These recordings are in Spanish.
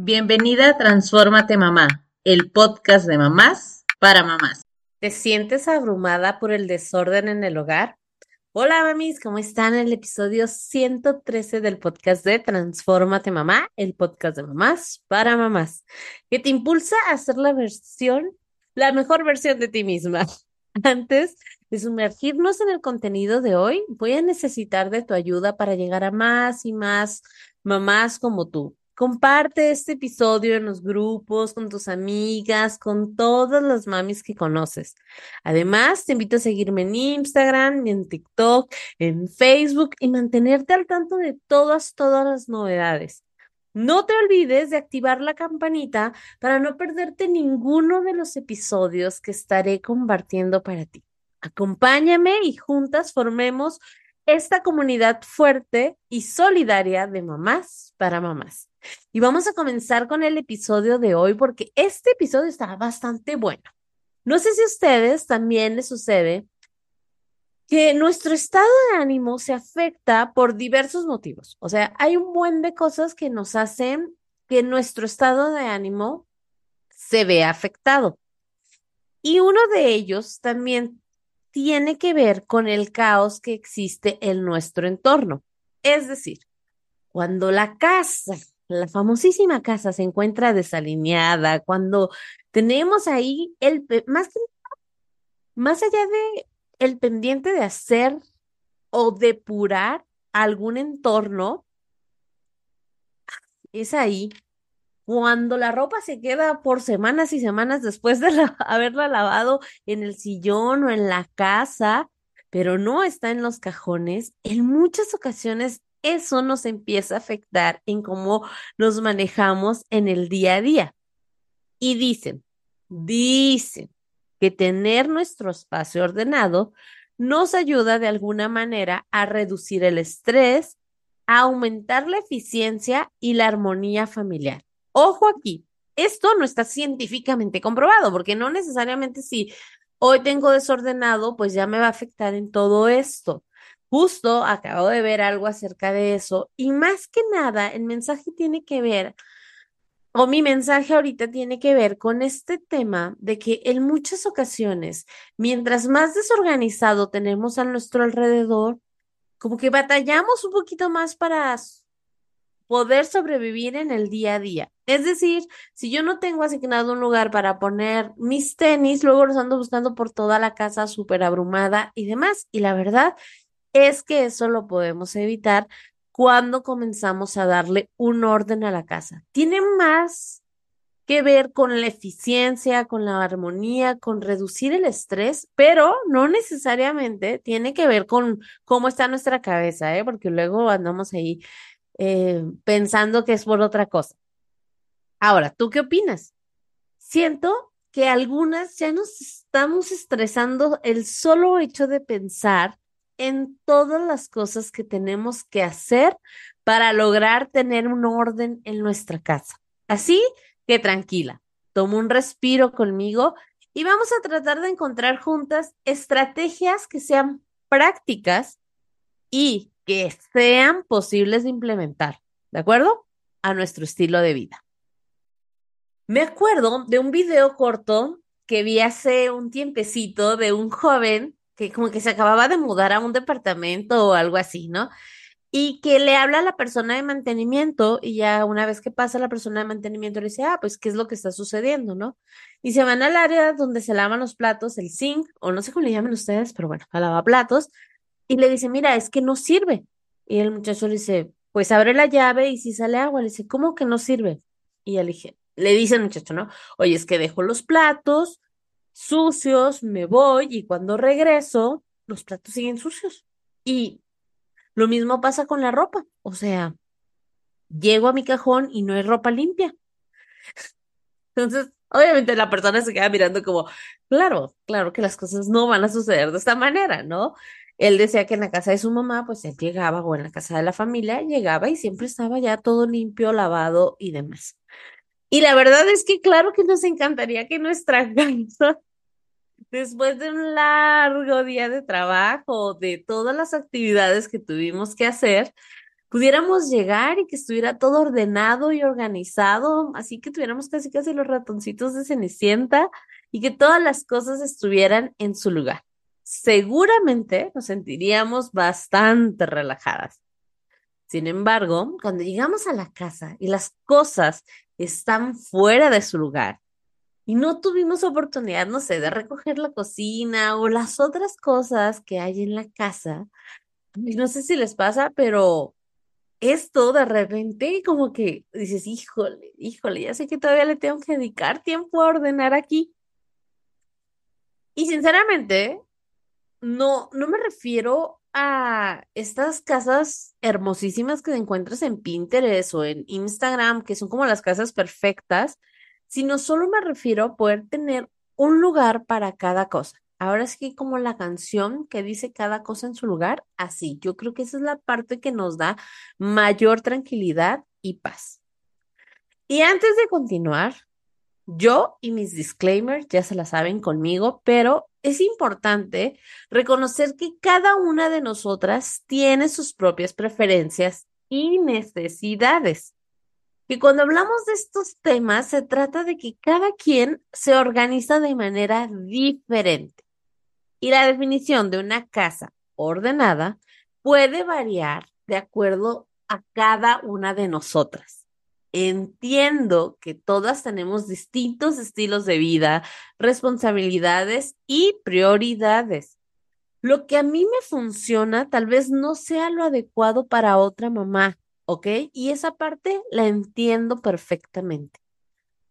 Bienvenida a Transfórmate Mamá, el podcast de mamás para mamás. ¿Te sientes abrumada por el desorden en el hogar? Hola mamis, ¿cómo están? En el episodio 113 del podcast de Transfórmate Mamá, el podcast de mamás para mamás, que te impulsa a hacer la versión, la mejor versión de ti misma. Antes de sumergirnos en el contenido de hoy, voy a necesitar de tu ayuda para llegar a más y más mamás como tú. Comparte este episodio en los grupos, con tus amigas, con todas las mamis que conoces. Además, te invito a seguirme en Instagram, en TikTok, en Facebook y mantenerte al tanto de todas, todas las novedades. No te olvides de activar la campanita para no perderte ninguno de los episodios que estaré compartiendo para ti. Acompáñame y juntas formemos esta comunidad fuerte y solidaria de mamás para mamás. Y vamos a comenzar con el episodio de hoy porque este episodio está bastante bueno. No sé si a ustedes también les sucede que nuestro estado de ánimo se afecta por diversos motivos. O sea, hay un buen de cosas que nos hacen que nuestro estado de ánimo se vea afectado. Y uno de ellos también tiene que ver con el caos que existe en nuestro entorno. Es decir, cuando la casa la famosísima casa se encuentra desalineada, cuando tenemos ahí el, más más allá de el pendiente de hacer o depurar algún entorno, es ahí cuando la ropa se queda por semanas y semanas después de haberla lavado en el sillón o en la casa, pero no está en los cajones, en muchas ocasiones eso nos empieza a afectar en cómo nos manejamos en el día a día. Y dicen, dicen que tener nuestro espacio ordenado nos ayuda de alguna manera a reducir el estrés, a aumentar la eficiencia y la armonía familiar. Ojo aquí, esto no está científicamente comprobado, porque no necesariamente si hoy tengo desordenado, pues ya me va a afectar en todo esto. Justo acabo de ver algo acerca de eso y más que nada el mensaje tiene que ver, o mi mensaje ahorita tiene que ver con este tema de que en muchas ocasiones, mientras más desorganizado tenemos a nuestro alrededor, como que batallamos un poquito más para poder sobrevivir en el día a día. Es decir, si yo no tengo asignado un lugar para poner mis tenis, luego los ando buscando por toda la casa súper abrumada y demás. Y la verdad es que eso lo podemos evitar cuando comenzamos a darle un orden a la casa. Tiene más que ver con la eficiencia, con la armonía, con reducir el estrés, pero no necesariamente tiene que ver con cómo está nuestra cabeza, ¿eh? porque luego andamos ahí eh, pensando que es por otra cosa. Ahora, ¿tú qué opinas? Siento que algunas ya nos estamos estresando el solo hecho de pensar en todas las cosas que tenemos que hacer para lograr tener un orden en nuestra casa. Así que tranquila, toma un respiro conmigo y vamos a tratar de encontrar juntas estrategias que sean prácticas y que sean posibles de implementar, ¿de acuerdo? A nuestro estilo de vida. Me acuerdo de un video corto que vi hace un tiempecito de un joven que como que se acababa de mudar a un departamento o algo así, ¿no? Y que le habla a la persona de mantenimiento y ya una vez que pasa la persona de mantenimiento le dice, ah, pues, ¿qué es lo que está sucediendo, no? Y se van al área donde se lavan los platos, el zinc, o no sé cómo le llaman ustedes, pero bueno, a lavaplatos, y le dice, mira, es que no sirve. Y el muchacho le dice, pues abre la llave y si sale agua, le dice, ¿cómo que no sirve? Y él dije, le dice el muchacho, ¿no? Oye, es que dejo los platos, sucios, me voy y cuando regreso, los platos siguen sucios. Y lo mismo pasa con la ropa. O sea, llego a mi cajón y no hay ropa limpia. Entonces, obviamente la persona se queda mirando como, claro, claro que las cosas no van a suceder de esta manera, ¿no? Él decía que en la casa de su mamá, pues él llegaba, o en la casa de la familia, llegaba y siempre estaba ya todo limpio, lavado y demás. Y la verdad es que claro que nos encantaría que nuestra casa después de un largo día de trabajo, de todas las actividades que tuvimos que hacer, pudiéramos llegar y que estuviera todo ordenado y organizado, así que tuviéramos casi casi los ratoncitos de Cenicienta y que todas las cosas estuvieran en su lugar. Seguramente nos sentiríamos bastante relajadas. Sin embargo, cuando llegamos a la casa y las cosas están fuera de su lugar y no tuvimos oportunidad, no sé, de recoger la cocina o las otras cosas que hay en la casa, no sé si les pasa, pero esto de repente como que dices, híjole, híjole, ya sé que todavía le tengo que dedicar tiempo a ordenar aquí. Y sinceramente, no, no me refiero a estas casas hermosísimas que encuentras en Pinterest o en Instagram, que son como las casas perfectas, sino solo me refiero a poder tener un lugar para cada cosa. Ahora sí que como la canción que dice cada cosa en su lugar, así. Yo creo que esa es la parte que nos da mayor tranquilidad y paz. Y antes de continuar, yo y mis disclaimers ya se la saben conmigo, pero es importante reconocer que cada una de nosotras tiene sus propias preferencias y necesidades. Y cuando hablamos de estos temas, se trata de que cada quien se organiza de manera diferente. Y la definición de una casa ordenada puede variar de acuerdo a cada una de nosotras. Entiendo que todas tenemos distintos estilos de vida, responsabilidades y prioridades. Lo que a mí me funciona tal vez no sea lo adecuado para otra mamá, ¿ok? Y esa parte la entiendo perfectamente.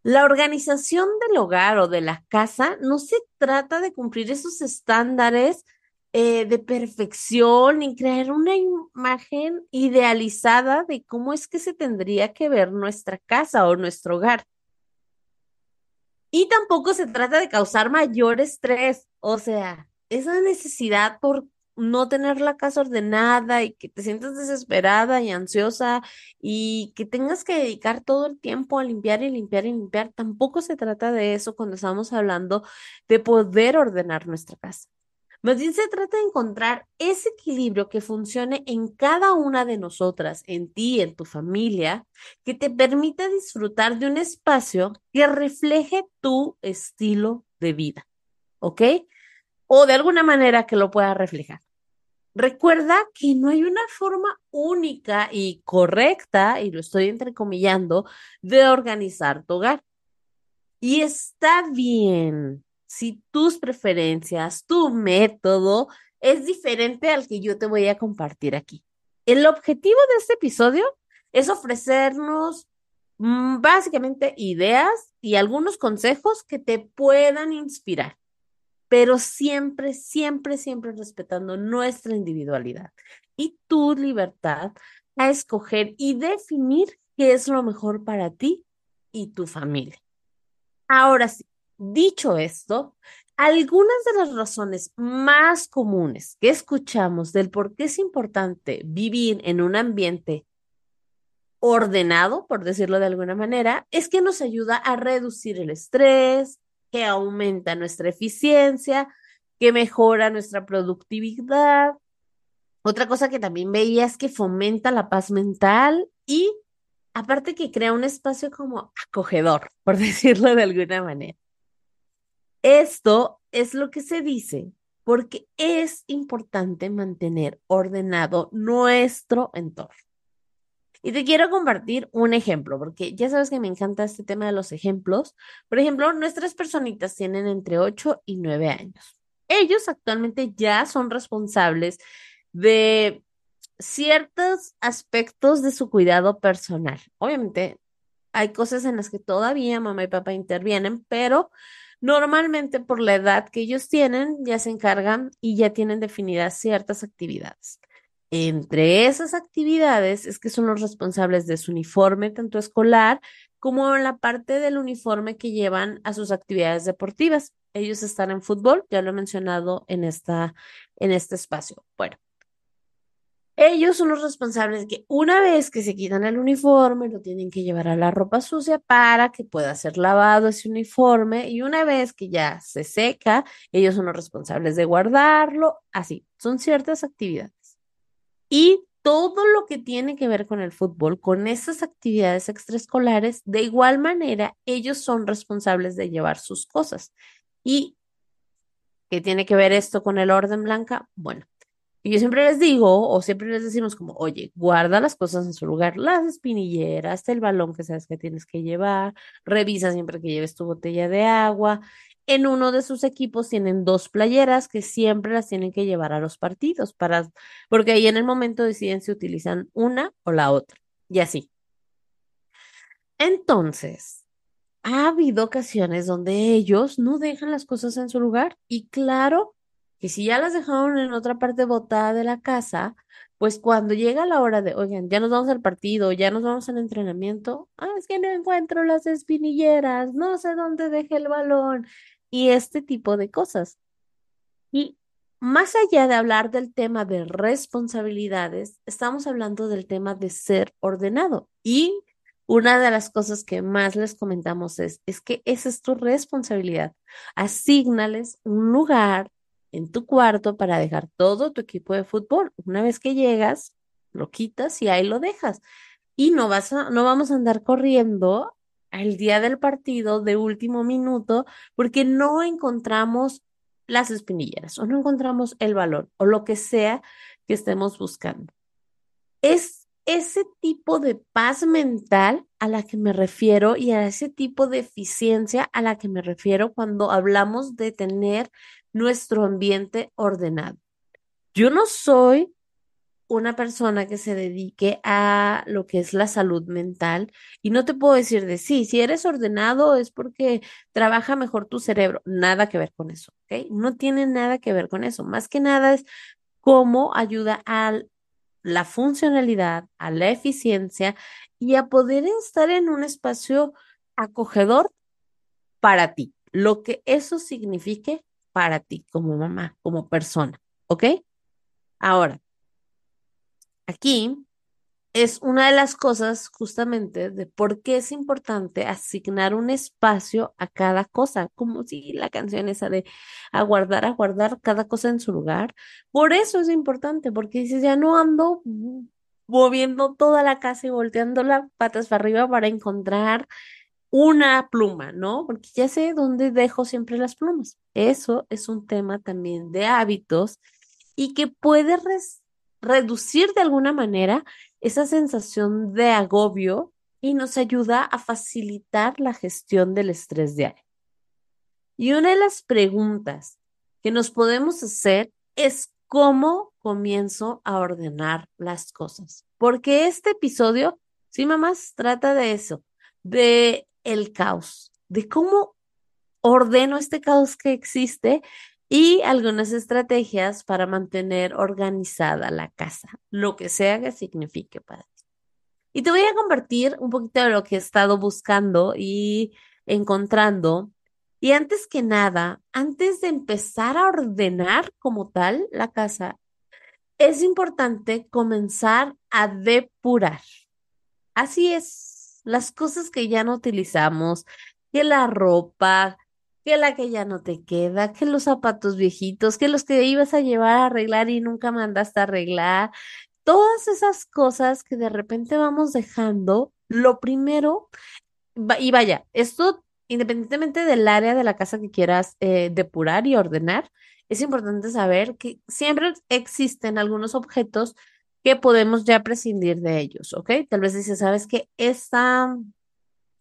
La organización del hogar o de la casa no se trata de cumplir esos estándares eh, de perfección y crear una imagen idealizada de cómo es que se tendría que ver nuestra casa o nuestro hogar. Y tampoco se trata de causar mayor estrés, o sea, esa necesidad por no tener la casa ordenada y que te sientas desesperada y ansiosa y que tengas que dedicar todo el tiempo a limpiar y limpiar y limpiar, tampoco se trata de eso cuando estamos hablando de poder ordenar nuestra casa. Más bien se trata de encontrar ese equilibrio que funcione en cada una de nosotras, en ti, en tu familia, que te permita disfrutar de un espacio que refleje tu estilo de vida, ¿ok? O de alguna manera que lo pueda reflejar. Recuerda que no hay una forma única y correcta, y lo estoy entrecomillando, de organizar tu hogar. Y está bien si tus preferencias, tu método es diferente al que yo te voy a compartir aquí. El objetivo de este episodio es ofrecernos mm, básicamente ideas y algunos consejos que te puedan inspirar, pero siempre, siempre, siempre respetando nuestra individualidad y tu libertad a escoger y definir qué es lo mejor para ti y tu familia. Ahora sí, Dicho esto, algunas de las razones más comunes que escuchamos del por qué es importante vivir en un ambiente ordenado, por decirlo de alguna manera, es que nos ayuda a reducir el estrés, que aumenta nuestra eficiencia, que mejora nuestra productividad. Otra cosa que también veía es que fomenta la paz mental y aparte que crea un espacio como acogedor, por decirlo de alguna manera. Esto es lo que se dice porque es importante mantener ordenado nuestro entorno. Y te quiero compartir un ejemplo, porque ya sabes que me encanta este tema de los ejemplos. Por ejemplo, nuestras personitas tienen entre 8 y 9 años. Ellos actualmente ya son responsables de ciertos aspectos de su cuidado personal. Obviamente, hay cosas en las que todavía mamá y papá intervienen, pero Normalmente por la edad que ellos tienen, ya se encargan y ya tienen definidas ciertas actividades. Entre esas actividades es que son los responsables de su uniforme, tanto escolar como en la parte del uniforme que llevan a sus actividades deportivas. Ellos están en fútbol, ya lo he mencionado en esta, en este espacio. Bueno, ellos son los responsables que una vez que se quitan el uniforme, lo tienen que llevar a la ropa sucia para que pueda ser lavado ese uniforme y una vez que ya se seca, ellos son los responsables de guardarlo, así, son ciertas actividades. Y todo lo que tiene que ver con el fútbol, con esas actividades extraescolares, de igual manera, ellos son responsables de llevar sus cosas. ¿Y qué tiene que ver esto con el orden blanca? Bueno, yo siempre les digo, o siempre les decimos como, oye, guarda las cosas en su lugar, las espinilleras, el balón que sabes que tienes que llevar, revisa siempre que lleves tu botella de agua. En uno de sus equipos tienen dos playeras que siempre las tienen que llevar a los partidos, para, porque ahí en el momento deciden si utilizan una o la otra, y así. Entonces, ha habido ocasiones donde ellos no dejan las cosas en su lugar y claro, que si ya las dejaron en otra parte botada de la casa, pues cuando llega la hora de, oigan, ya nos vamos al partido, ya nos vamos al entrenamiento, ah, es que no encuentro las espinilleras, no sé dónde dejé el balón y este tipo de cosas. Y más allá de hablar del tema de responsabilidades, estamos hablando del tema de ser ordenado. Y una de las cosas que más les comentamos es, es que esa es tu responsabilidad. Asígnales un lugar en tu cuarto para dejar todo tu equipo de fútbol. Una vez que llegas, lo quitas y ahí lo dejas. Y no vas no vamos a andar corriendo al día del partido de último minuto porque no encontramos las espinilleras o no encontramos el valor o lo que sea que estemos buscando. Es ese tipo de paz mental a la que me refiero y a ese tipo de eficiencia a la que me refiero cuando hablamos de tener nuestro ambiente ordenado. Yo no soy una persona que se dedique a lo que es la salud mental y no te puedo decir de sí, si eres ordenado es porque trabaja mejor tu cerebro, nada que ver con eso, ¿ok? No tiene nada que ver con eso, más que nada es cómo ayuda a la funcionalidad, a la eficiencia y a poder estar en un espacio acogedor para ti, lo que eso signifique para ti como mamá, como persona, ¿ok? Ahora, aquí es una de las cosas justamente de por qué es importante asignar un espacio a cada cosa, como si la canción esa de aguardar, aguardar cada cosa en su lugar. Por eso es importante, porque dices, ya no ando moviendo toda la casa y volteando las patas para arriba para encontrar una pluma, ¿no? Porque ya sé dónde dejo siempre las plumas. Eso es un tema también de hábitos y que puede reducir de alguna manera esa sensación de agobio y nos ayuda a facilitar la gestión del estrés diario. Y una de las preguntas que nos podemos hacer es cómo comienzo a ordenar las cosas. Porque este episodio, sí, mamás, trata de eso, de el caos, de cómo ordeno este caos que existe y algunas estrategias para mantener organizada la casa, lo que sea que signifique para ti. Y te voy a compartir un poquito de lo que he estado buscando y encontrando. Y antes que nada, antes de empezar a ordenar como tal la casa, es importante comenzar a depurar. Así es, las cosas que ya no utilizamos, que la ropa, que la que ya no te queda, que los zapatos viejitos, que los que ibas a llevar a arreglar y nunca mandaste a arreglar, todas esas cosas que de repente vamos dejando, lo primero, y vaya, esto independientemente del área de la casa que quieras eh, depurar y ordenar, es importante saber que siempre existen algunos objetos que podemos ya prescindir de ellos, ¿ok? Tal vez dices, ¿sabes qué? Esta,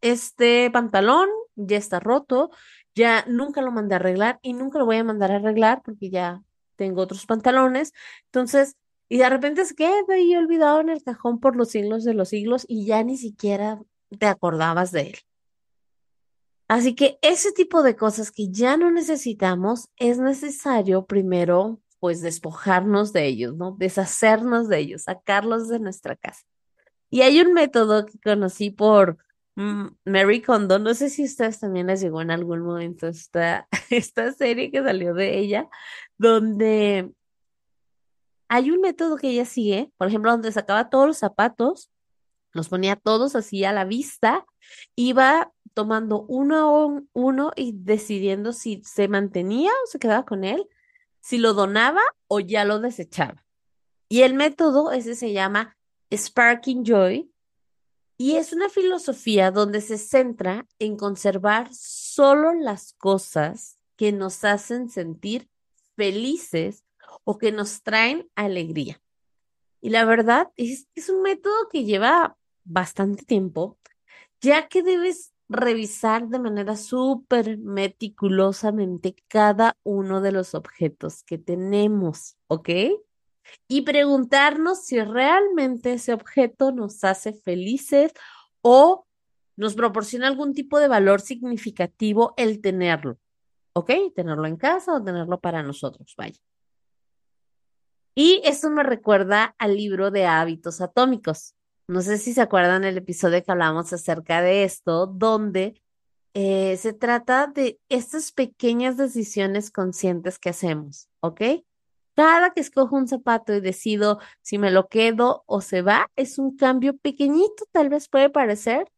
este pantalón ya está roto, ya nunca lo mandé a arreglar y nunca lo voy a mandar a arreglar porque ya tengo otros pantalones. Entonces, y de repente se queda ahí olvidado en el cajón por los siglos de los siglos y ya ni siquiera te acordabas de él. Así que ese tipo de cosas que ya no necesitamos, es necesario primero pues despojarnos de ellos, ¿no? Deshacernos de ellos, sacarlos de nuestra casa. Y hay un método que conocí por Mary Kondo, no sé si ustedes también les llegó en algún momento esta, esta serie que salió de ella, donde hay un método que ella sigue, por ejemplo, donde sacaba todos los zapatos, los ponía todos así a la vista, iba tomando uno a uno y decidiendo si se mantenía o se quedaba con él si lo donaba o ya lo desechaba. Y el método ese se llama Sparking Joy y es una filosofía donde se centra en conservar solo las cosas que nos hacen sentir felices o que nos traen alegría. Y la verdad es que es un método que lleva bastante tiempo, ya que debes revisar de manera súper meticulosamente cada uno de los objetos que tenemos, ¿ok? Y preguntarnos si realmente ese objeto nos hace felices o nos proporciona algún tipo de valor significativo el tenerlo, ¿ok? Tenerlo en casa o tenerlo para nosotros, vaya. Y eso me recuerda al libro de hábitos atómicos. No sé si se acuerdan el episodio que hablamos acerca de esto, donde eh, se trata de estas pequeñas decisiones conscientes que hacemos, ¿ok? Cada que escojo un zapato y decido si me lo quedo o se va, es un cambio pequeñito, tal vez puede parecer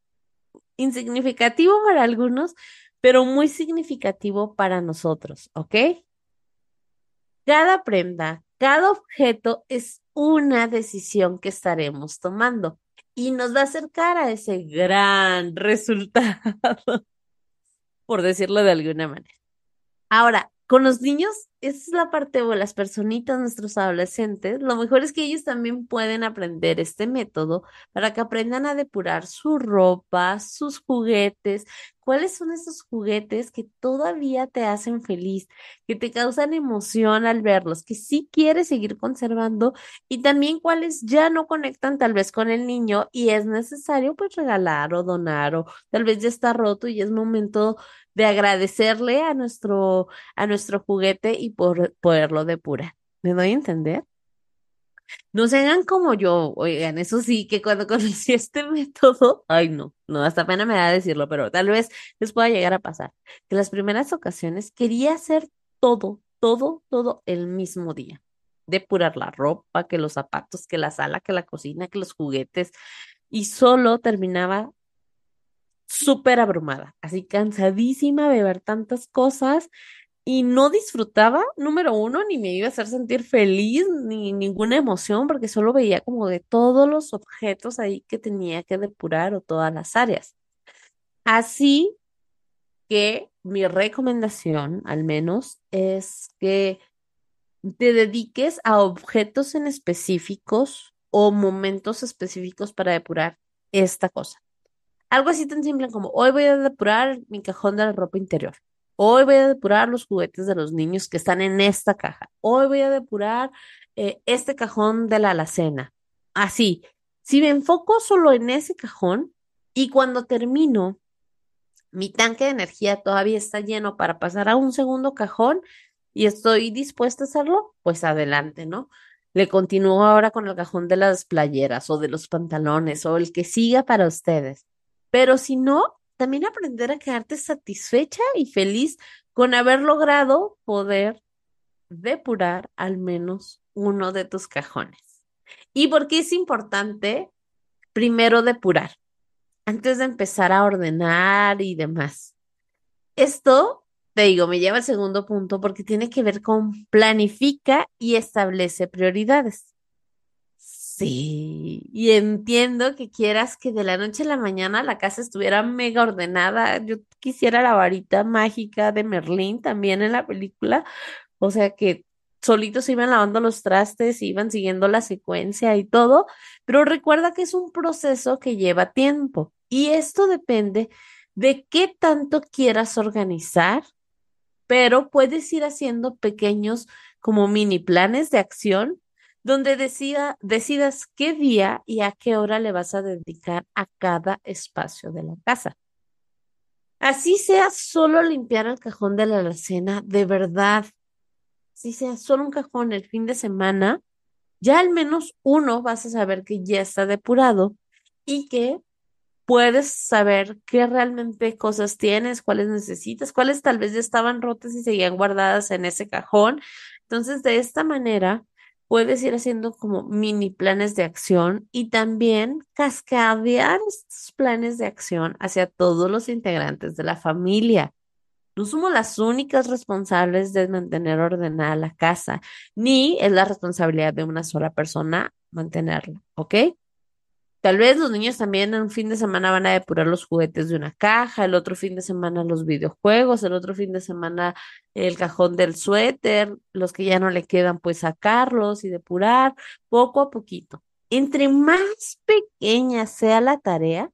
insignificativo para algunos, pero muy significativo para nosotros, ¿ok? Cada prenda, cada objeto es una decisión que estaremos tomando y nos va a acercar a ese gran resultado, por decirlo de alguna manera. Ahora, con los niños, esa es la parte o las personitas, nuestros adolescentes, lo mejor es que ellos también pueden aprender este método para que aprendan a depurar su ropa, sus juguetes, cuáles son esos juguetes que todavía te hacen feliz, que te causan emoción al verlos, que sí quieres seguir conservando y también cuáles ya no conectan tal vez con el niño y es necesario pues regalar o donar o tal vez ya está roto y es momento de agradecerle a nuestro, a nuestro juguete y por poderlo depurar. ¿Me doy a entender? No se hagan como yo, oigan, eso sí, que cuando conocí este método, ay no, no, hasta pena me da decirlo, pero tal vez les pueda llegar a pasar, que las primeras ocasiones quería hacer todo, todo, todo el mismo día. Depurar la ropa, que los zapatos, que la sala, que la cocina, que los juguetes, y solo terminaba súper abrumada, así cansadísima de ver tantas cosas y no disfrutaba, número uno, ni me iba a hacer sentir feliz, ni ninguna emoción, porque solo veía como de todos los objetos ahí que tenía que depurar o todas las áreas. Así que mi recomendación, al menos, es que te dediques a objetos en específicos o momentos específicos para depurar esta cosa. Algo así tan simple como hoy voy a depurar mi cajón de la ropa interior. Hoy voy a depurar los juguetes de los niños que están en esta caja. Hoy voy a depurar eh, este cajón de la alacena. Así, si me enfoco solo en ese cajón y cuando termino, mi tanque de energía todavía está lleno para pasar a un segundo cajón y estoy dispuesta a hacerlo, pues adelante, ¿no? Le continúo ahora con el cajón de las playeras o de los pantalones o el que siga para ustedes. Pero si no, también aprender a quedarte satisfecha y feliz con haber logrado poder depurar al menos uno de tus cajones. ¿Y por qué es importante primero depurar antes de empezar a ordenar y demás? Esto, te digo, me lleva al segundo punto porque tiene que ver con planifica y establece prioridades. Sí, y entiendo que quieras que de la noche a la mañana la casa estuviera mega ordenada. Yo quisiera la varita mágica de Merlín también en la película. O sea que solitos iban lavando los trastes, iban siguiendo la secuencia y todo, pero recuerda que es un proceso que lleva tiempo y esto depende de qué tanto quieras organizar, pero puedes ir haciendo pequeños como mini planes de acción donde decida, decidas qué día y a qué hora le vas a dedicar a cada espacio de la casa. Así sea solo limpiar el cajón de la alacena, de verdad, si sea solo un cajón el fin de semana, ya al menos uno vas a saber que ya está depurado y que puedes saber qué realmente cosas tienes, cuáles necesitas, cuáles tal vez ya estaban rotas y seguían guardadas en ese cajón. Entonces, de esta manera, puedes ir haciendo como mini planes de acción y también cascadear estos planes de acción hacia todos los integrantes de la familia. No somos las únicas responsables de mantener ordenada la casa, ni es la responsabilidad de una sola persona mantenerla, ¿ok? Tal vez los niños también en un fin de semana van a depurar los juguetes de una caja, el otro fin de semana los videojuegos, el otro fin de semana el cajón del suéter, los que ya no le quedan, pues sacarlos y depurar poco a poquito. Entre más pequeña sea la tarea,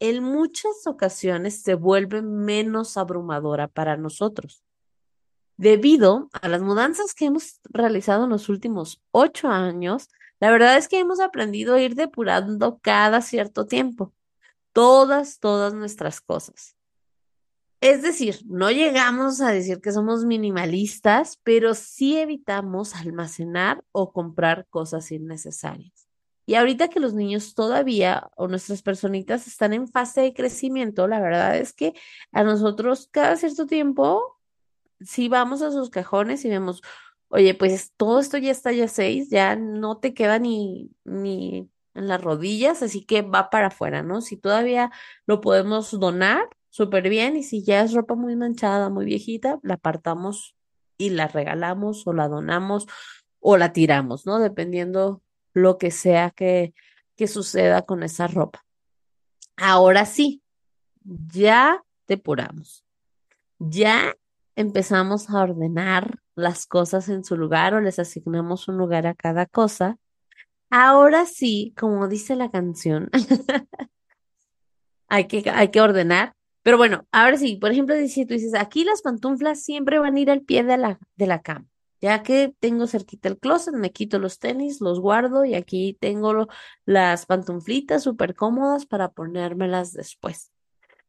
en muchas ocasiones se vuelve menos abrumadora para nosotros. Debido a las mudanzas que hemos realizado en los últimos ocho años, la verdad es que hemos aprendido a ir depurando cada cierto tiempo todas, todas nuestras cosas. Es decir, no llegamos a decir que somos minimalistas, pero sí evitamos almacenar o comprar cosas innecesarias. Y ahorita que los niños todavía o nuestras personitas están en fase de crecimiento, la verdad es que a nosotros cada cierto tiempo, si vamos a sus cajones y vemos, oye, pues todo esto ya está ya seis, ya no te queda ni, ni en las rodillas, así que va para afuera, ¿no? Si todavía lo podemos donar, súper bien, y si ya es ropa muy manchada, muy viejita, la apartamos y la regalamos o la donamos o la tiramos, ¿no? Dependiendo lo que sea que, que suceda con esa ropa. Ahora sí, ya depuramos. Ya empezamos a ordenar las cosas en su lugar o les asignamos un lugar a cada cosa. Ahora sí, como dice la canción, hay que, hay que ordenar. Pero bueno, ahora sí, por ejemplo, si tú dices, aquí las pantuflas siempre van a ir al pie de la, de la cama. Ya que tengo cerquita el closet, me quito los tenis, los guardo y aquí tengo las pantuflitas súper cómodas para ponérmelas después.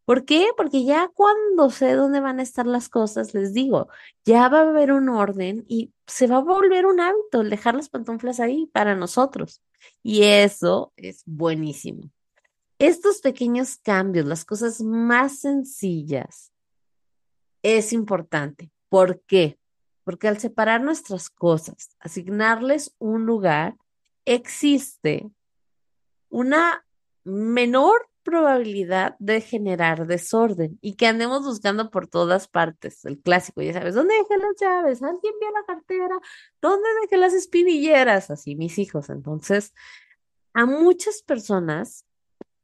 ¿Por qué? Porque ya cuando sé dónde van a estar las cosas, les digo, ya va a haber un orden y se va a volver un hábito el dejar las pantuflas ahí para nosotros. Y eso es buenísimo. Estos pequeños cambios, las cosas más sencillas, es importante. ¿Por qué? Porque al separar nuestras cosas, asignarles un lugar, existe una menor probabilidad de generar desorden y que andemos buscando por todas partes. El clásico, ya sabes, ¿dónde dejé las llaves? ¿Alguien vio la cartera? ¿Dónde dejé las espinilleras? Así mis hijos. Entonces, a muchas personas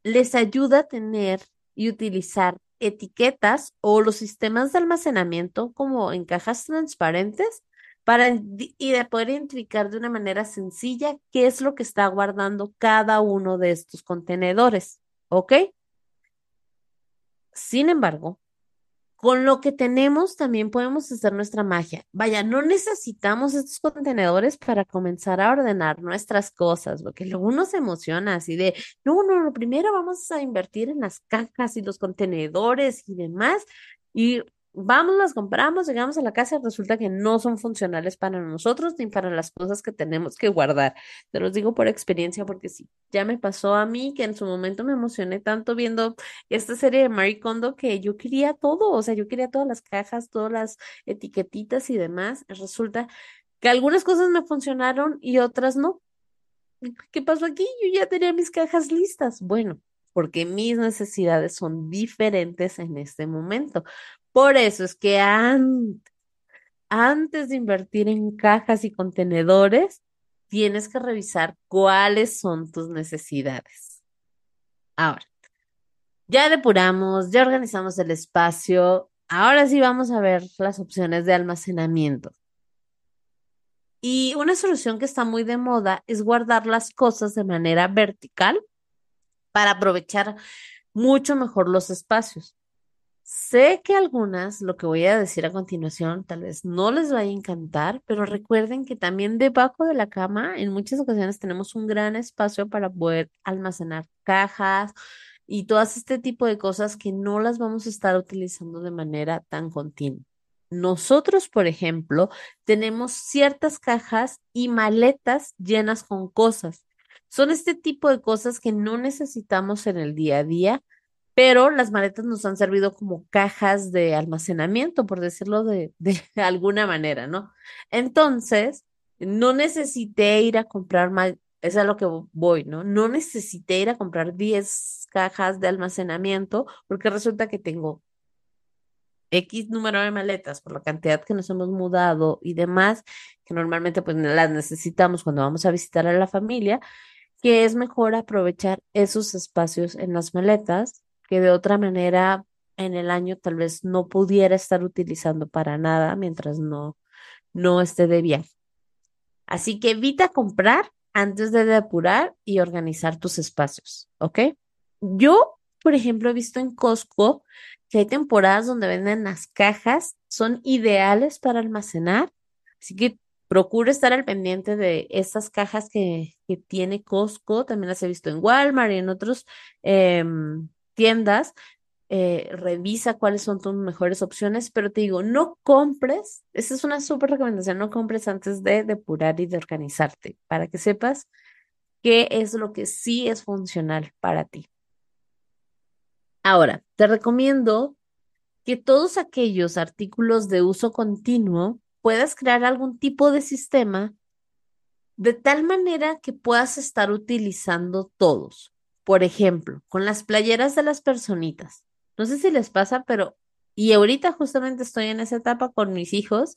les ayuda a tener y utilizar etiquetas o los sistemas de almacenamiento como en cajas transparentes para y de poder identificar de una manera sencilla qué es lo que está guardando cada uno de estos contenedores. ¿Ok? Sin embargo, con lo que tenemos también podemos hacer nuestra magia. Vaya, no necesitamos estos contenedores para comenzar a ordenar nuestras cosas, porque luego uno se emociona así de, no, no, no, primero vamos a invertir en las cajas y los contenedores y demás. Y vamos, las compramos, llegamos a la casa y resulta que no son funcionales para nosotros ni para las cosas que tenemos que guardar. Te los digo por experiencia porque sí, ya me pasó a mí que en su momento me emocioné tanto viendo esta serie de Marie Kondo que yo quería todo, o sea, yo quería todas las cajas, todas las etiquetitas y demás. Resulta que algunas cosas me funcionaron y otras no. ¿Qué pasó aquí? Yo ya tenía mis cajas listas. Bueno, porque mis necesidades son diferentes en este momento. Por eso es que antes, de invertir en cajas y contenedores, tienes que revisar cuáles son tus necesidades. Ahora, ya depuramos, ya organizamos el espacio. Ahora sí vamos a ver las opciones de almacenamiento. Y una solución que está muy de moda es guardar las cosas de manera vertical para aprovechar mucho mejor los espacios. Sé que algunas, lo que voy a decir a continuación, tal vez no les vaya a encantar, pero recuerden que también debajo de la cama, en muchas ocasiones tenemos un gran espacio para poder almacenar cajas y todas este tipo de cosas que no las vamos a estar utilizando de manera tan continua. Nosotros, por ejemplo, tenemos ciertas cajas y maletas llenas con cosas. Son este tipo de cosas que no necesitamos en el día a día, pero las maletas nos han servido como cajas de almacenamiento, por decirlo de, alguna manera, ¿no? Entonces, no necesité ir a comprar más, es a lo que voy, ¿no? No necesité ir a comprar 10 cajas de almacenamiento porque resulta que tengo X número de maletas por la cantidad que nos hemos mudado y demás, que normalmente pues las necesitamos cuando vamos a visitar a la familia, que es mejor aprovechar esos espacios en las maletas que de otra manera en el año tal vez no pudiera estar utilizando para nada mientras no, no esté de viaje. Así que evita comprar antes de depurar y organizar tus espacios, ¿ok? Yo, por ejemplo, he visto en Costco que hay temporadas donde venden las cajas, son ideales para almacenar, así que procura estar al pendiente de estas cajas que, que tiene Costco, también las he visto en Walmart y en otras em, tiendas, eh, revisa cuáles son tus mejores opciones, pero te digo, no compres, esa es una súper recomendación, no compres antes de depurar y de organizarte, para que sepas qué es lo que sí es funcional para ti. Ahora, te recomiendo que todos aquellos artículos de uso continuo puedas crear algún tipo de sistema de tal manera que puedas estar utilizando todos. Por ejemplo, con las playeras de las personitas. No sé si les pasa, pero, y ahorita justamente estoy en esa etapa con mis hijos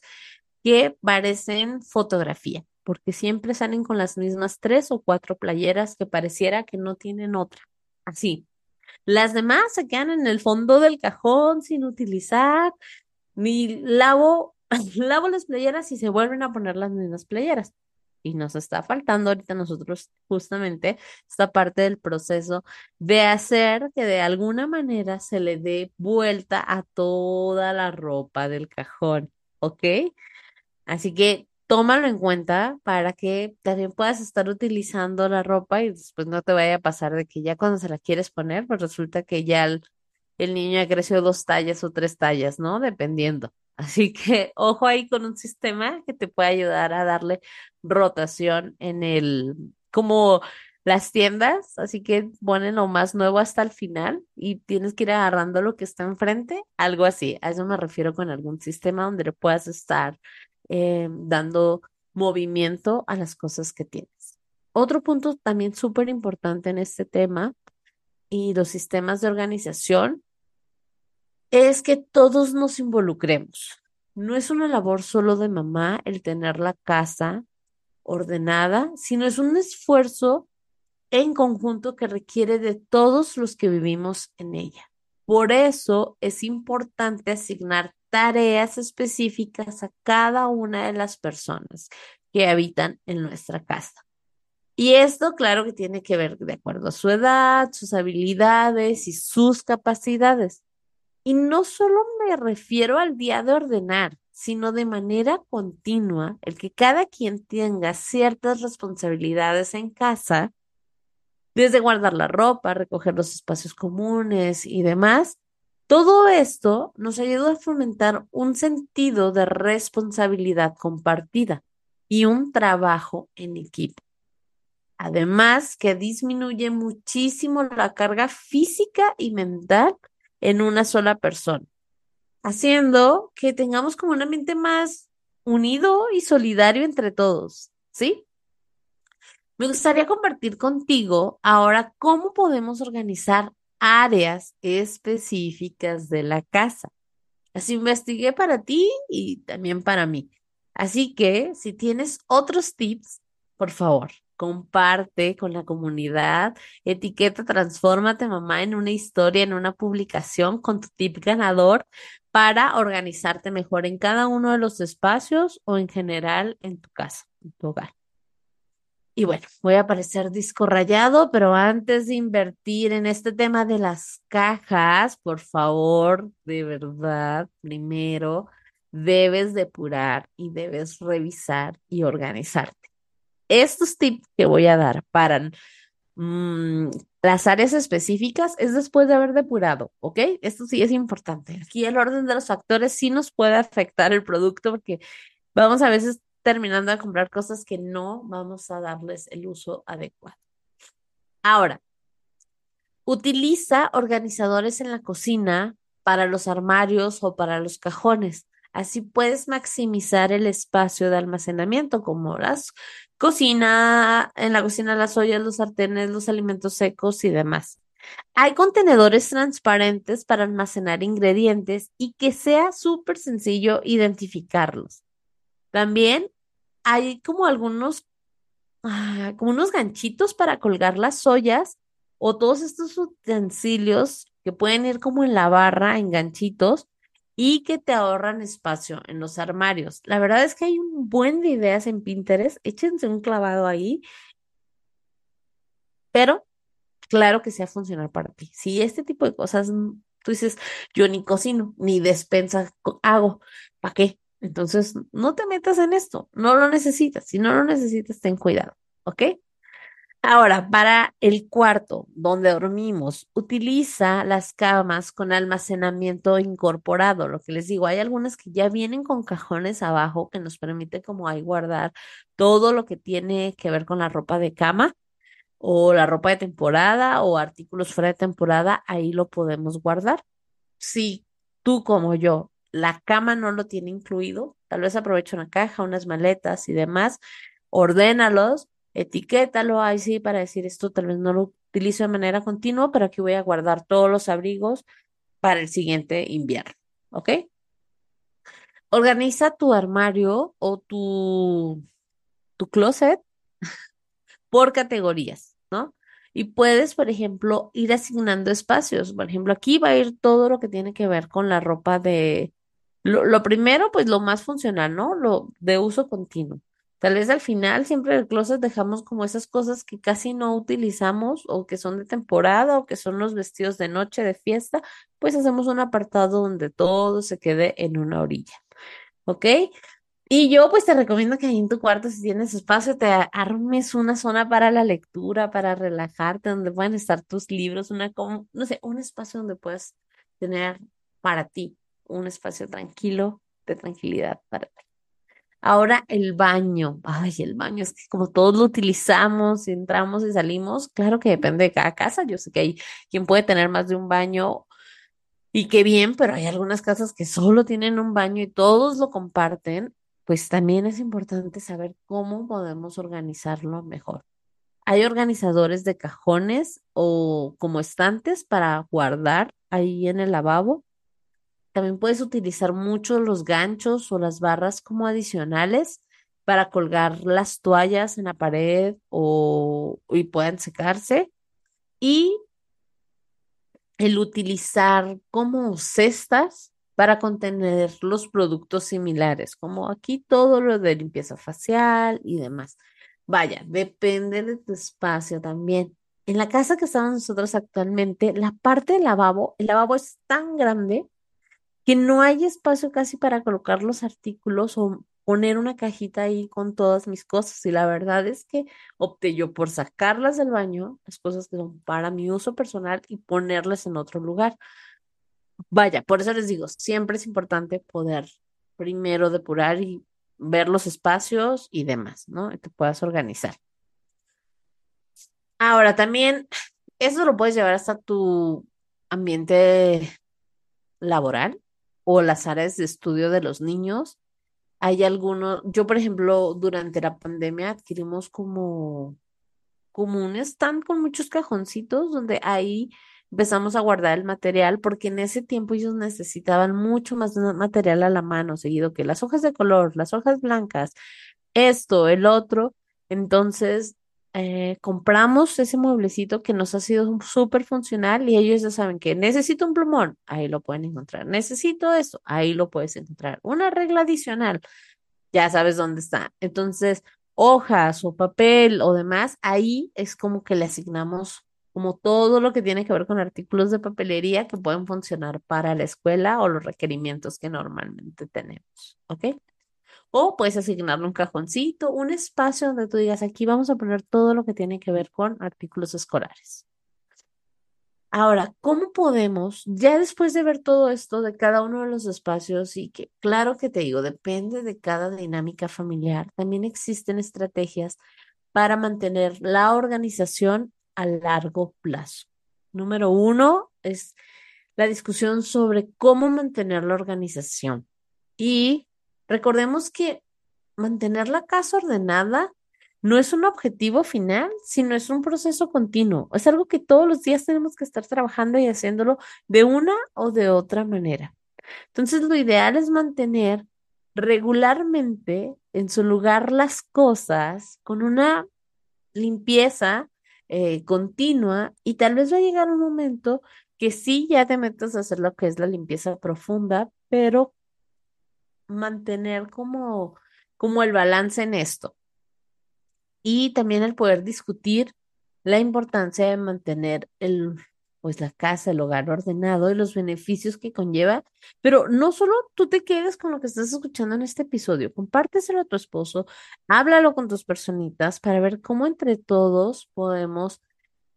que parecen fotografía, porque siempre salen con las mismas tres o cuatro playeras que pareciera que no tienen otra. Así. Las demás se quedan en el fondo del cajón sin utilizar, ni lavo, lavo las playeras y se vuelven a poner las mismas playeras y nos está faltando ahorita nosotros justamente esta parte del proceso de hacer que de alguna manera se le dé vuelta a toda la ropa del cajón, ¿ok? Así que tómalo en cuenta para que también puedas estar utilizando la ropa y después no te vaya a pasar de que ya cuando se la quieres poner, pues resulta que ya el, el niño ha crecido dos tallas o tres tallas, ¿no? Dependiendo. Así que ojo ahí con un sistema que te puede ayudar a darle rotación en el, como las tiendas, así que ponen lo más nuevo hasta el final y tienes que ir agarrando lo que está enfrente, algo así. A eso me refiero con algún sistema donde le puedas estar eh, dando movimiento a las cosas que tienes. Otro punto también súper importante en este tema y los sistemas de organización es que todos nos involucremos. No es una labor solo de mamá el tener la casa ordenada, sino es un esfuerzo en conjunto que requiere de todos los que vivimos en ella. Por eso es importante asignar tareas específicas a cada una de las personas que habitan en nuestra casa. Y esto, claro que tiene que ver de acuerdo a su edad, sus habilidades y sus capacidades. Y no solo me refiero al día de ordenar, sino de manera continua, el que cada quien tenga ciertas responsabilidades en casa, desde guardar la ropa, recoger los espacios comunes y demás. Todo esto nos ayuda a fomentar un sentido de responsabilidad compartida y un trabajo en equipo. Además, que disminuye muchísimo la carga física y mental en una sola persona, haciendo que tengamos como un ambiente más unido y solidario entre todos, ¿sí? Me gustaría compartir contigo ahora cómo podemos organizar áreas específicas de la casa. Así investigué para ti y también para mí. Así que si tienes otros tips, por favor, comparte con la comunidad, etiqueta Transfórmate Mamá en una historia, en una publicación con tu tip ganador para organizarte mejor en cada uno de los espacios o en general en tu casa, en tu hogar. Y bueno, voy a parecer disco rayado, pero antes de invertir en este tema de las cajas, por favor, de verdad, primero debes depurar y debes revisar y organizarte estos tips que voy a dar para mm, las áreas específicas es después de haber depurado, ¿ok? Esto sí es importante. Aquí el orden de los factores sí nos puede afectar el producto porque vamos a veces terminando de comprar cosas que no vamos a darles el uso adecuado. Ahora, utiliza organizadores en la cocina para los armarios o para los cajones. Así puedes maximizar el espacio de almacenamiento, como las cocina, en la cocina las ollas, los sartenes, los alimentos secos y demás. Hay contenedores transparentes para almacenar ingredientes y que sea súper sencillo identificarlos. También hay como algunos, ah, como unos ganchitos para colgar las ollas o todos estos utensilios que pueden ir como en la barra, en ganchitos, y que te ahorran espacio en los armarios. La verdad es que hay un buen de ideas en Pinterest, échense un clavado ahí, pero claro que sea funcional para ti. Si este tipo de cosas, mm, tú dices, yo ni cocino, ni despensa hago, ¿para qué? Entonces, no te metas en esto, no lo necesitas. Si no lo necesitas, ten cuidado, ¿ok? Ahora, para el cuarto donde dormimos, utiliza las camas con almacenamiento incorporado. Lo que les digo, hay algunas que ya vienen con cajones abajo que nos permite como ahí guardar todo lo que tiene que ver con la ropa de cama o la ropa de temporada o artículos fuera de temporada, ahí lo podemos guardar. Si tú como yo, la cama no lo tiene incluido, tal vez aprovecho una caja, unas maletas y demás, ordénalos etiquétalo ahí sí para decir esto tal vez no lo utilizo de manera continua, pero aquí voy a guardar todos los abrigos para el siguiente invierno, ¿ok? Organiza tu armario o tu, tu closet por categorías, ¿no? Y puedes, por ejemplo, ir asignando espacios. Por ejemplo, aquí va a ir todo lo que tiene que ver con la ropa de... Lo, lo primero, pues lo más funcional, ¿no? Lo de uso continuo. Tal vez al final siempre en el closet dejamos como esas cosas que casi no utilizamos o que son de temporada o que son los vestidos de noche, de fiesta, pues hacemos un apartado donde todo se quede en una orilla. ¿Ok? Y yo pues te recomiendo que ahí en tu cuarto, si tienes espacio, te armes una zona para la lectura, para relajarte, donde puedan estar tus libros, una, como, no sé, un espacio donde puedas tener para ti un espacio tranquilo, de tranquilidad para ti. Ahora el baño. Ay, el baño es que como todos lo utilizamos, entramos y salimos, claro que depende de cada casa. Yo sé que hay quien puede tener más de un baño y qué bien, pero hay algunas casas que solo tienen un baño y todos lo comparten. Pues también es importante saber cómo podemos organizarlo mejor. Hay organizadores de cajones o como estantes para guardar ahí en el lavabo también puedes utilizar mucho los ganchos o las barras como adicionales para colgar las toallas en la pared o y puedan secarse. Y el utilizar como cestas para contener los productos similares, como aquí todo lo de limpieza facial y demás. Vaya, depende de tu espacio también. En la casa que estamos nosotros actualmente, la parte del lavabo, el lavabo es tan grande que no hay espacio casi para colocar los artículos o poner una cajita ahí con todas mis cosas. Y la verdad es que opté yo por sacarlas del baño, las cosas que son para mi uso personal y ponerlas en otro lugar. Vaya, por eso les digo, siempre es importante poder primero depurar y ver los espacios y demás, ¿no? Y te puedas organizar. Ahora también, eso lo puedes llevar hasta tu ambiente laboral o las áreas de estudio de los niños. Hay algunos, yo por ejemplo, durante la pandemia adquirimos como, como un stand con muchos cajoncitos donde ahí empezamos a guardar el material porque en ese tiempo ellos necesitaban mucho más material a la mano, seguido que las hojas de color, las hojas blancas, esto, el otro. Entonces, eh, compramos ese mueblecito que nos ha sido súper funcional y ellos ya saben que necesito un plumón, ahí lo pueden encontrar. Necesito eso, ahí lo puedes encontrar. Una regla adicional, ya sabes dónde está. Entonces, hojas o papel o demás, ahí es como que le asignamos como todo lo que tiene que ver con artículos de papelería que pueden funcionar para la escuela o los requerimientos que normalmente tenemos. ¿Ok? O puedes asignarle un cajoncito, un espacio donde tú digas, aquí vamos a poner todo lo que tiene que ver con artículos escolares. Ahora, ¿cómo podemos, ya después de ver todo esto de cada uno de los espacios y que, claro que te digo, depende de cada dinámica familiar, también existen estrategias para mantener la organización a largo plazo. Número uno es la discusión sobre cómo mantener la organización. Y Recordemos que mantener la casa ordenada no es un objetivo final, sino es un proceso continuo. Es algo que todos los días tenemos que estar trabajando y haciéndolo de una o de otra manera. Entonces, lo ideal es mantener regularmente en su lugar las cosas con una limpieza eh, continua y tal vez va a llegar un momento que sí ya te metas a hacer lo que es la limpieza profunda, pero mantener como, como el balance en esto. Y también el poder discutir la importancia de mantener el, pues la casa, el hogar ordenado y los beneficios que conlleva. Pero no solo tú te quedes con lo que estás escuchando en este episodio, compárteselo a tu esposo, háblalo con tus personitas para ver cómo entre todos podemos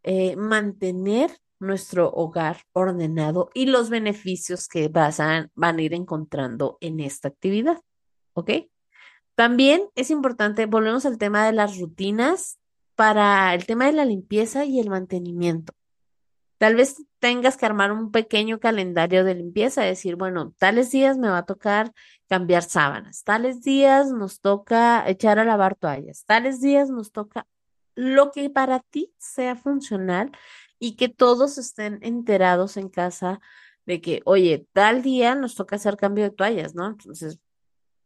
eh, mantener nuestro hogar ordenado y los beneficios que vas a, van a ir encontrando en esta actividad. ¿Ok? También es importante, volvemos al tema de las rutinas para el tema de la limpieza y el mantenimiento. Tal vez tengas que armar un pequeño calendario de limpieza, decir, bueno, tales días me va a tocar cambiar sábanas, tales días nos toca echar a lavar toallas, tales días nos toca lo que para ti sea funcional y que todos estén enterados en casa de que, oye, tal día nos toca hacer cambio de toallas, ¿no? Entonces,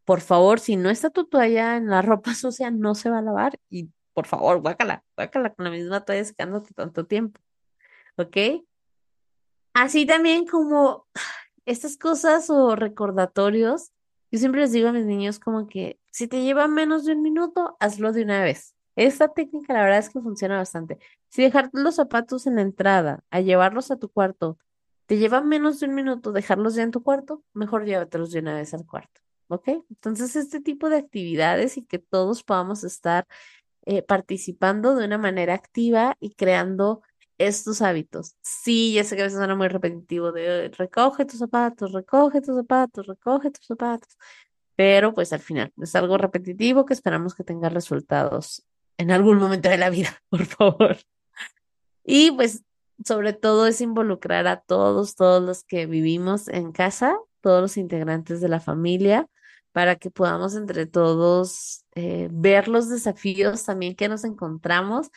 por favor, si no está tu toalla en la ropa sucia, no se va a lavar y por favor, guácala, guácala con la misma toalla secándote tanto tiempo. ¿ok? Así también como estas cosas o recordatorios, yo siempre les digo a mis niños como que si te lleva menos de un minuto, hazlo de una vez. Esta técnica la verdad es que funciona bastante. Si dejar los zapatos en la entrada a llevarlos a tu cuarto te lleva menos de un minuto dejarlos ya en tu cuarto, mejor llévatelos de una vez al cuarto. ¿Ok? Entonces, este tipo de actividades y que todos podamos estar eh, participando de una manera activa y creando estos hábitos. Sí, ya sé que a veces suena muy repetitivo de recoge tus zapatos, recoge tus zapatos, recoge tus zapatos, pero pues al final es algo repetitivo que esperamos que tenga resultados en algún momento de la vida, por favor. Y pues sobre todo es involucrar a todos, todos los que vivimos en casa, todos los integrantes de la familia, para que podamos entre todos eh, ver los desafíos también que nos encontramos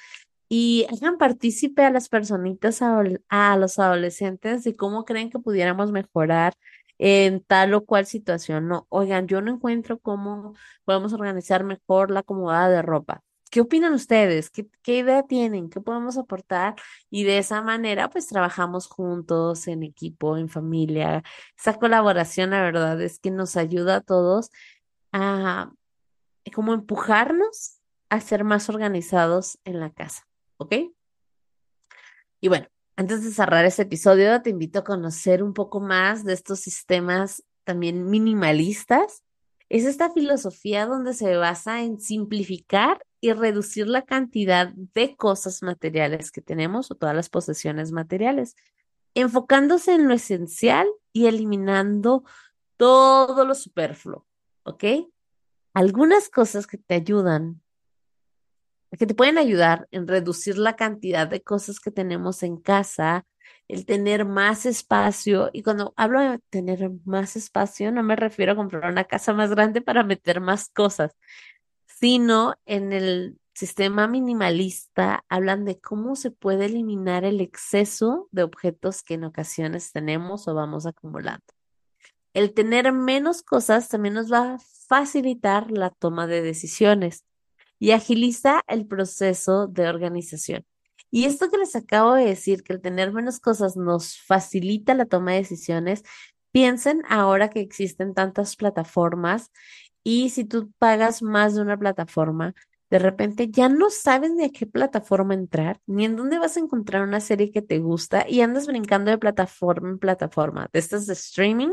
y hagan partícipe a las personitas, a, los adolescentes de cómo creen que pudiéramos mejorar en tal o cual situación. No, oigan, yo no encuentro cómo podemos organizar mejor la acomodada de ropa. ¿Qué opinan ustedes? ¿Qué, idea tienen? ¿Qué podemos aportar? Y de esa manera, pues trabajamos juntos, en equipo, en familia. Esa colaboración, la verdad, es que nos ayuda a todos a como empujarnos a ser más organizados en la casa. ¿ok? Y bueno, antes de cerrar este episodio, te invito a conocer un poco más de estos sistemas también minimalistas. Es esta filosofía donde se basa en simplificar y reducir la cantidad de cosas materiales que tenemos o todas las posesiones materiales, enfocándose en lo esencial y eliminando todo lo superfluo, ¿ok? Algunas cosas que te ayudan que te pueden ayudar en reducir la cantidad de cosas que tenemos en casa, el tener más espacio. Y cuando hablo de tener más espacio, no me refiero a comprar una casa más grande para meter más cosas, sino en el sistema minimalista hablan de cómo se puede eliminar el exceso de objetos que en ocasiones tenemos o vamos acumulando. El tener menos cosas también nos va a facilitar la toma de decisiones y agiliza el proceso de organización. Y esto que les acabo de decir, que el tener menos cosas nos facilita la toma de decisiones, piensen ahora que existen tantas plataformas y si tú pagas más de una plataforma, de repente ya no sabes ni a qué plataforma entrar, ni en dónde vas a encontrar una serie que te gusta y andas brincando de plataforma en plataforma, de estas de streaming,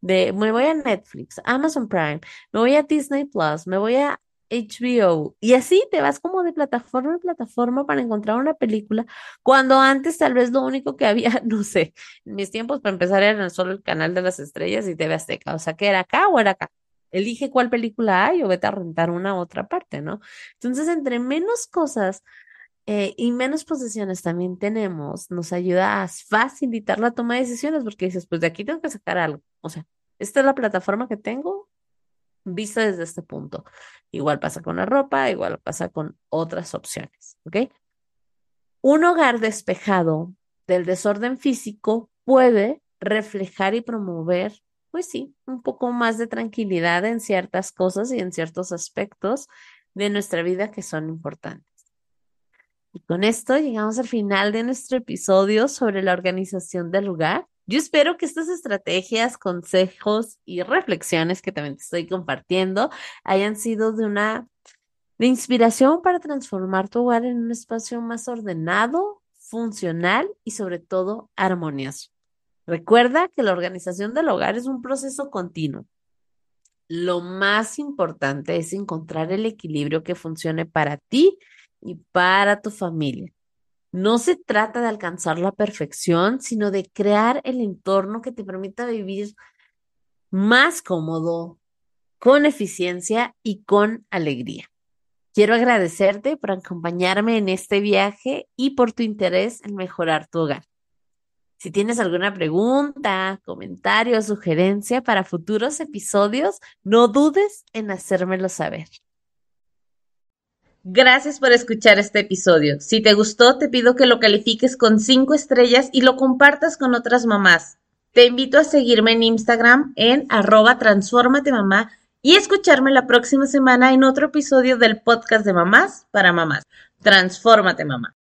de me voy a Netflix, Amazon Prime, me voy a Disney Plus, me voy a HBO. Y así te vas como de plataforma en plataforma para encontrar una película, cuando antes tal vez lo único que había, no sé, en mis tiempos para empezar era solo el canal de las estrellas y TV Azteca, o sea, que era acá o era acá. Elige cuál película hay o vete a rentar una u otra parte, ¿no? Entonces, entre menos cosas eh, y menos posesiones también tenemos, nos ayuda a facilitar la toma de decisiones porque dices, pues de aquí tengo que sacar algo. O sea, esta es la plataforma que tengo, vista desde este punto. Igual pasa con la ropa, igual pasa con otras opciones. Un hogar despejado del desorden físico puede reflejar y promover, pues sí, un poco más de tranquilidad en ciertas cosas y en ciertos aspectos de nuestra vida que son importantes. Y con esto llegamos al final de nuestro episodio sobre la organización del lugar. Yo espero que estas estrategias, consejos y reflexiones que también te estoy compartiendo hayan sido de una de inspiración para transformar tu hogar en un espacio más ordenado, funcional y sobre todo armonioso. Recuerda que la organización del hogar es un proceso continuo. Lo más importante es encontrar el equilibrio que funcione para ti y para tu familia. No se trata de alcanzar la perfección, sino de crear el entorno que te permita vivir más cómodo, con eficiencia y con alegría. Quiero agradecerte por acompañarme en este viaje y por tu interés en mejorar tu hogar. Si tienes alguna pregunta, comentario o sugerencia para futuros episodios, no dudes en hacérmelo saber. Gracias por escuchar este episodio. Si te gustó, te pido que lo califiques con 5 estrellas y lo compartas con otras mamás. Te invito a seguirme en Instagram en arroba mamá y escucharme la próxima semana en otro episodio del podcast de mamás para mamás. Transfórmate mamá.